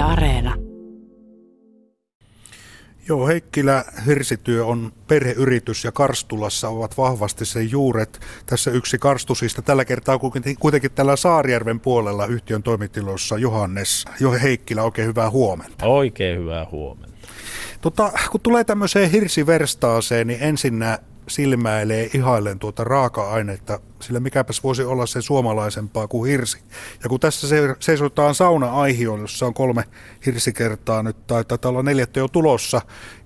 Yle Areena. Joo, Heikkilä hirsityö on perheyritys ja Karstulassa ovat vahvasti sen juuret. Tässä yksi karstusista tällä kertaa kuitenkin tällä Saarijärven puolella yhtiön toimitiloissa Johannes Jo Heikkilä. Oikein hyvää huomenta. Oikein hyvää huomenta. Tota, kun tulee tämmöiseen hirsiverstaaseen, niin ensinnä silmäilee ihailen tuota raaka-ainetta, sillä mikäpäs voisi olla se suomalaisempaa kuin hirsi. Ja kun tässä se, seisotaan sauna-aihioon, jossa on kolme hirsikertaa nyt, tai taitaa olla neljättä jo tulossa,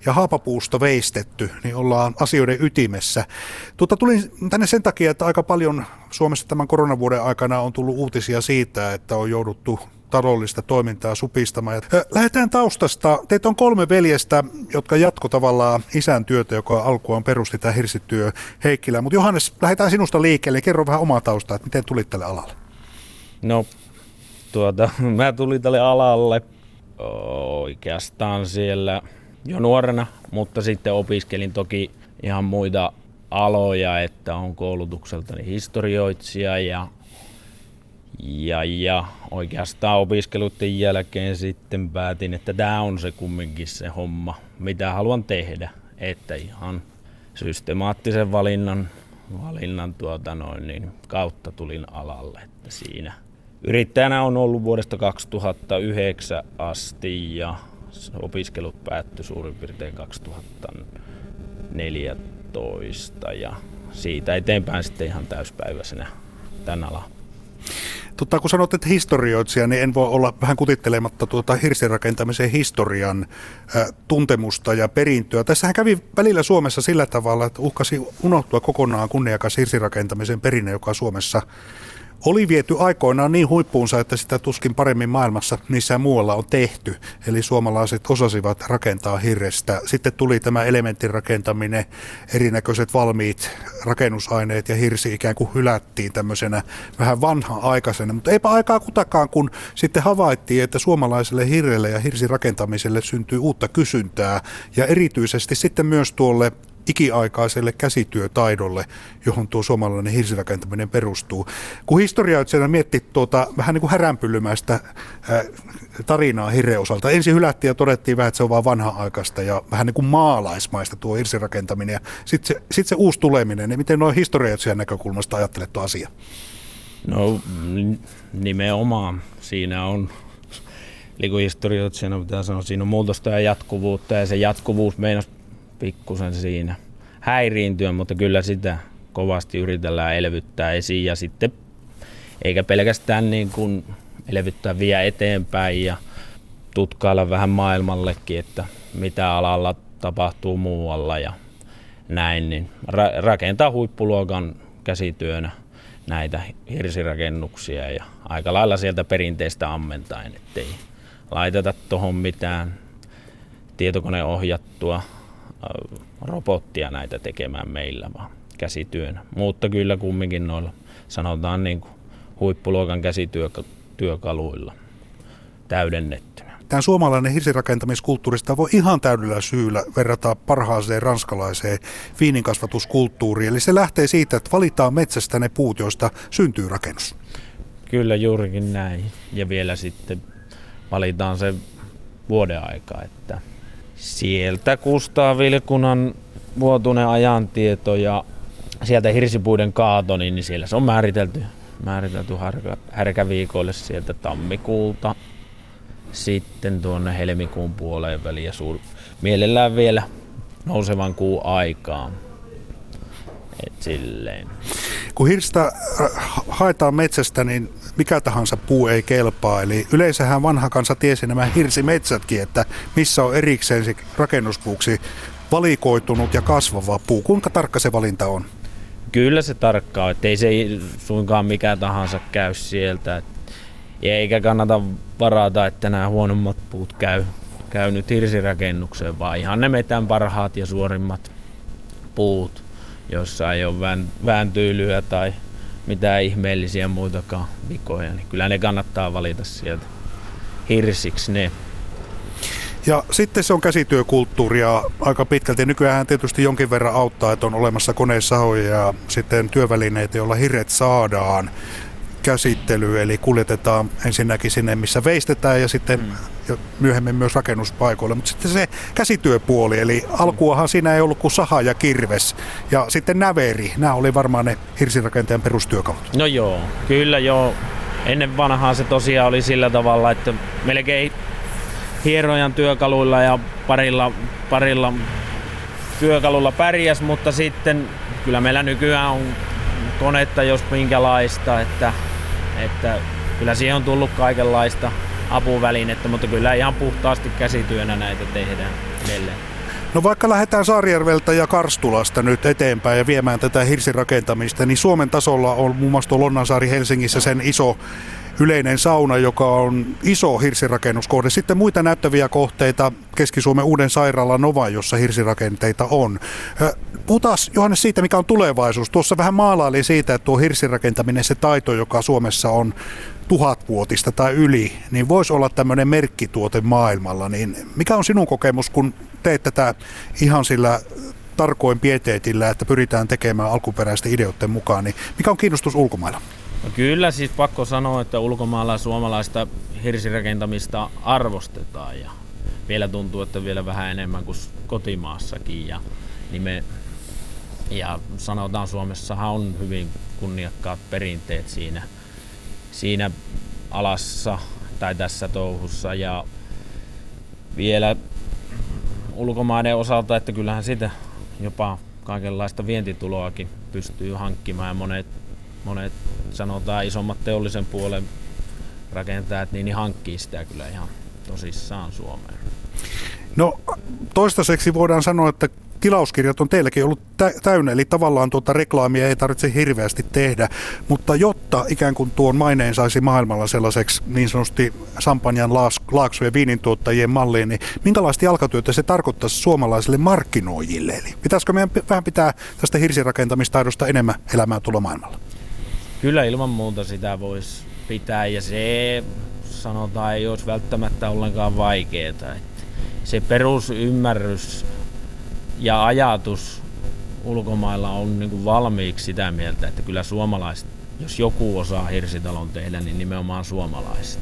ja haapapuusta veistetty, niin ollaan asioiden ytimessä. Tuota, tulin tänne sen takia, että aika paljon Suomessa tämän koronavuoden aikana on tullut uutisia siitä, että on jouduttu taloudellista toimintaa supistamaan. Lähdetään taustasta. Teitä on kolme veljestä, jotka jatko tavallaan isän työtä, joka alkuaan perusti tämä hirsityö Heikkilä. Mutta Johannes, lähdetään sinusta liikkeelle. Kerro vähän omaa taustaa, että miten tulit tälle alalle? No, tuota, mä tulin tälle alalle oikeastaan siellä jo nuorena, mutta sitten opiskelin toki ihan muita aloja, että on koulutukseltani historioitsija ja ja, ja oikeastaan opiskeluiden jälkeen sitten päätin, että tämä on se kumminkin se homma, mitä haluan tehdä. Että ihan systemaattisen valinnan, valinnan tuota noin, niin kautta tulin alalle. Että siinä yrittäjänä on ollut vuodesta 2009 asti ja opiskelut päättyi suurin piirtein 2014 ja siitä eteenpäin sitten ihan täyspäiväisenä tämän alan Tota, kun sanot, että historioitsija, niin en voi olla vähän kutittelematta tuota hirsirakentamisen historian ä, tuntemusta ja perintöä. Tässähän kävi välillä Suomessa sillä tavalla, että uhkasi unohtua kokonaan kunniakas hirsirakentamisen perinne, joka Suomessa oli viety aikoinaan niin huippuunsa, että sitä tuskin paremmin maailmassa missään muualla on tehty. Eli suomalaiset osasivat rakentaa hirrestä. Sitten tuli tämä elementtirakentaminen, erinäköiset valmiit rakennusaineet ja hirsi ikään kuin hylättiin tämmöisenä vähän vanha-aikaisena. Mutta eipä aikaa kutakaan, kun sitten havaittiin, että suomalaiselle hirrelle ja hirsirakentamiselle syntyy uutta kysyntää. Ja erityisesti sitten myös tuolle ikiaikaiselle käsityötaidolle, johon tuo suomalainen hirsirakentaminen perustuu. Kun historioitsijana miettii tuota vähän niin kuin häränpyllymäistä tarinaa hirren osalta, ensin hylättiin ja todettiin vähän, että se on vaan vanha-aikaista ja vähän niin kuin maalaismaista tuo hirsirakentaminen ja sitten se, sit se uusi tuleminen, niin miten noin historioitsijan näkökulmasta ajattelet tuo asia? No nimenomaan siinä on eli kun historioitsijana pitää sanoa, siinä on muutosta ja jatkuvuutta ja se jatkuvuus meinasi pikkusen siinä häiriintyä, mutta kyllä sitä kovasti yritellään elvyttää esiin ja sitten eikä pelkästään niin kuin elvyttää vielä eteenpäin ja tutkailla vähän maailmallekin, että mitä alalla tapahtuu muualla ja näin, niin ra- rakentaa huippuluokan käsityönä näitä hirsirakennuksia ja aika lailla sieltä perinteistä ammentaen, ettei laiteta tuohon mitään tietokoneohjattua robottia näitä tekemään meillä, vaan käsityönä. Mutta kyllä kumminkin noilla sanotaan niin kuin huippuluokan käsityökaluilla täydennettynä. Tämä suomalainen hirsirakentamiskulttuurista voi ihan täydellä syyllä verrata parhaaseen ranskalaiseen viininkasvatuskulttuuriin. Eli se lähtee siitä, että valitaan metsästä ne puut, joista syntyy rakennus. Kyllä juurikin näin. Ja vielä sitten valitaan se vuoden aika, että Sieltä Kustaa Vilkunan vuotuinen ajantieto ja sieltä hirsipuiden kaato, niin siellä se on määritelty, määritelty härkä, härkäviikoille sieltä tammikuulta sitten tuonne helmikuun puoleen väliin ja suur, mielellään vielä nousevan kuun aikaan. Et silleen. Kun hirstä äh, haetaan metsästä, niin mikä tahansa puu ei kelpaa. Eli yleensähän vanha kansa tiesi nämä hirsimetsätkin, että missä on erikseen se rakennuspuuksi valikoitunut ja kasvava puu. Kuinka tarkka se valinta on? Kyllä se tarkkaa, että ei se suinkaan mikä tahansa käy sieltä. Eikä kannata varata, että nämä huonommat puut käy, käy nyt hirsirakennukseen, vaan ihan ne metän parhaat ja suorimmat puut, jossa ei ole vääntyylyä tai mitään ihmeellisiä muitakaan vikoja, niin kyllä ne kannattaa valita sieltä hirsiksi ne. Ja sitten se on käsityökulttuuria aika pitkälti. Nykyään tietysti jonkin verran auttaa, että on olemassa koneessahoja ja sitten työvälineitä, joilla hirret saadaan. käsittely, eli kuljetetaan ensinnäkin sinne, missä veistetään ja sitten mm. Myöhemmin myös rakennuspaikoille. Mutta sitten se käsityöpuoli, eli alkuahan siinä ei ollut kuin saha ja kirves ja sitten näveri. Nämä oli varmaan ne hirsirakentajan perustyökalut. No joo, kyllä joo. Ennen vanhaa se tosiaan oli sillä tavalla, että melkein hierojan työkaluilla ja parilla, parilla työkalulla pärjäs, mutta sitten kyllä meillä nykyään on konetta jos minkälaista, että, että kyllä siihen on tullut kaikenlaista apuvälinettä, mutta kyllä ihan puhtaasti käsityönä näitä tehdään edelleen. No vaikka lähdetään Saarijärveltä ja Karstulasta nyt eteenpäin ja viemään tätä hirsirakentamista, niin Suomen tasolla on muun muassa Lonnansaari Helsingissä sen iso yleinen sauna, joka on iso hirsirakennuskohde. Sitten muita näyttäviä kohteita, Keski-Suomen uuden sairaalan Nova, jossa hirsirakenteita on. Puhutaan Johannes siitä, mikä on tulevaisuus. Tuossa vähän maalaili siitä, että tuo hirsirakentaminen, se taito, joka Suomessa on tuhatvuotista tai yli, niin voisi olla tämmöinen merkkituote maailmalla. Niin mikä on sinun kokemus, kun teet tätä ihan sillä tarkoin pieteetillä, että pyritään tekemään alkuperäisten ideoiden mukaan, niin mikä on kiinnostus ulkomailla? No kyllä siis pakko sanoa, että ulkomailla suomalaista hirsirakentamista arvostetaan ja vielä tuntuu, että vielä vähän enemmän kuin kotimaassakin. Ja, niin me, ja sanotaan Suomessahan on hyvin kunniakkaat perinteet siinä, siinä alassa tai tässä touhussa ja vielä ulkomaiden osalta, että kyllähän sitä jopa kaikenlaista vientituloakin pystyy hankkimaan ja monet monet sanotaan isommat teollisen puolen rakentajat, niin, niin hankkii sitä kyllä ihan tosissaan Suomeen. No toistaiseksi voidaan sanoa, että tilauskirjat on teilläkin ollut täynnä, eli tavallaan tuota reklaamia ei tarvitse hirveästi tehdä, mutta jotta ikään kuin tuon maineen saisi maailmalla sellaiseksi niin sanotusti Sampanjan laaksojen viinintuottajien malliin, niin minkälaista jalkatyötä se tarkoittaisi suomalaisille markkinoijille? Eli pitäisikö meidän vähän pitää tästä hirsirakentamistaidosta enemmän elämää tulla maailmalla? Kyllä ilman muuta sitä voisi pitää ja se sanotaan ei olisi välttämättä ollenkaan vaikeaa. Se perusymmärrys ja ajatus ulkomailla on niin kuin valmiiksi sitä mieltä, että kyllä suomalaiset, jos joku osaa hirsitalon tehdä, niin nimenomaan suomalaiset.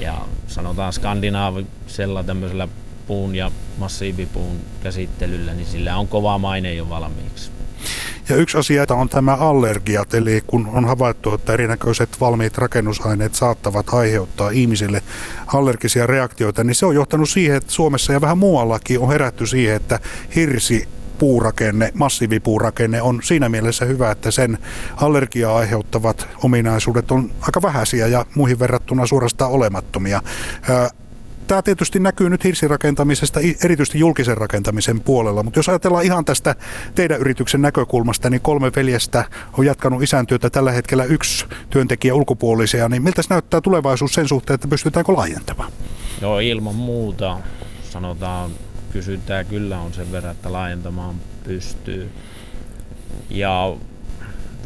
Ja sanotaan skandinaavisella tämmöisellä puun ja massiivipuun käsittelyllä, niin sillä on kova maine jo valmiiksi. Ja yksi asia on tämä allergiat, eli kun on havaittu, että erinäköiset valmiit rakennusaineet saattavat aiheuttaa ihmisille allergisia reaktioita, niin se on johtanut siihen, että Suomessa ja vähän muuallakin on herätty siihen, että hirsi puurakenne, massiivipuurakenne on siinä mielessä hyvä, että sen allergiaa aiheuttavat ominaisuudet on aika vähäisiä ja muihin verrattuna suorastaan olemattomia. Tämä tietysti näkyy nyt hirsirakentamisesta, erityisesti julkisen rakentamisen puolella, mutta jos ajatellaan ihan tästä teidän yrityksen näkökulmasta, niin kolme veljestä on jatkanut isäntyötä tällä hetkellä yksi työntekijä ulkopuolisia, niin miltä näyttää tulevaisuus sen suhteen, että pystytäänkö laajentamaan? Joo, ilman muuta. Sanotaan, kysyntää kyllä on sen verran, että laajentamaan pystyy. Ja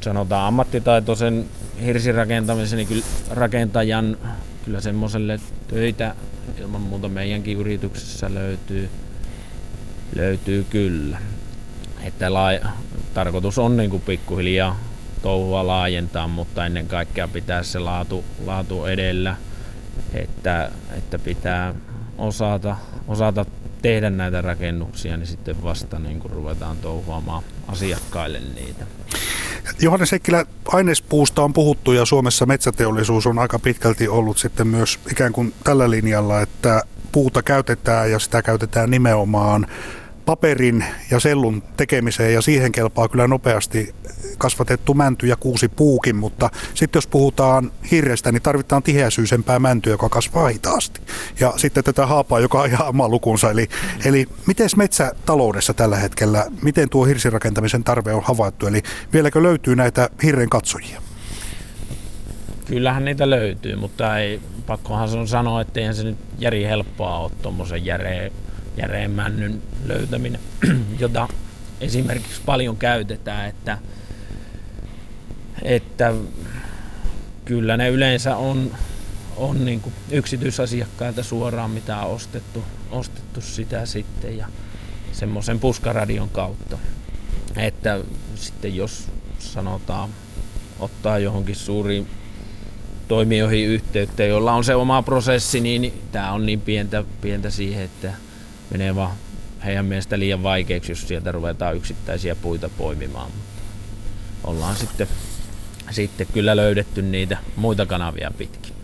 sanotaan ammattitaitoisen hirsirakentamisen niin kyllä rakentajan kyllä semmoiselle töitä ilman muuta meidänkin yrityksessä löytyy, löytyy kyllä. Että lai, tarkoitus on niin kuin pikkuhiljaa touhua laajentaa, mutta ennen kaikkea pitää se laatu, laatu edellä, että, että pitää osata, osata tehdä näitä rakennuksia, niin sitten vasta niin kuin ruvetaan touhuamaan asiakkaille niitä. Johannes Heikkilä, ainespuusta on puhuttu ja Suomessa metsäteollisuus on aika pitkälti ollut sitten myös ikään kuin tällä linjalla, että puuta käytetään ja sitä käytetään nimenomaan paperin ja sellun tekemiseen ja siihen kelpaa kyllä nopeasti kasvatettu mänty ja kuusi puukin, mutta sitten jos puhutaan hirrestä, niin tarvitaan tiheäsyisempää mäntyä, joka kasvaa hitaasti. Ja sitten tätä haapaa, joka ihan oma lukunsa. Eli, eli miten metsätaloudessa tällä hetkellä, miten tuo hirsirakentamisen tarve on havaittu? Eli vieläkö löytyy näitä hirren katsojia? Kyllähän niitä löytyy, mutta ei, pakkohan se on sanoa, että eihän se nyt järi helppoa ole tuommoisen järeen, järeen männyn löytäminen, jota esimerkiksi paljon käytetään, että että kyllä ne yleensä on, on niin kuin yksityisasiakkailta suoraan, mitä on ostettu, ostettu sitä sitten ja semmoisen puskaradion kautta. Että sitten jos sanotaan ottaa johonkin suuriin toimijoihin yhteyttä, joilla on se oma prosessi, niin tämä on niin pientä, pientä siihen, että menee vaan heidän mielestä liian vaikeaksi, jos sieltä ruvetaan yksittäisiä puita poimimaan. Ollaan sitten, sitten kyllä löydetty niitä muita kanavia pitkin.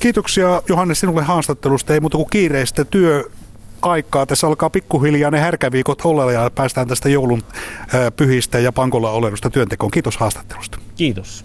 Kiitoksia Johannes sinulle haastattelusta. Ei muuta kuin kiireistä työ aikaa. Tässä alkaa pikkuhiljaa ne härkäviikot olla ja päästään tästä joulun pyhistä ja pankolla olelusta työntekoon. Kiitos haastattelusta. Kiitos.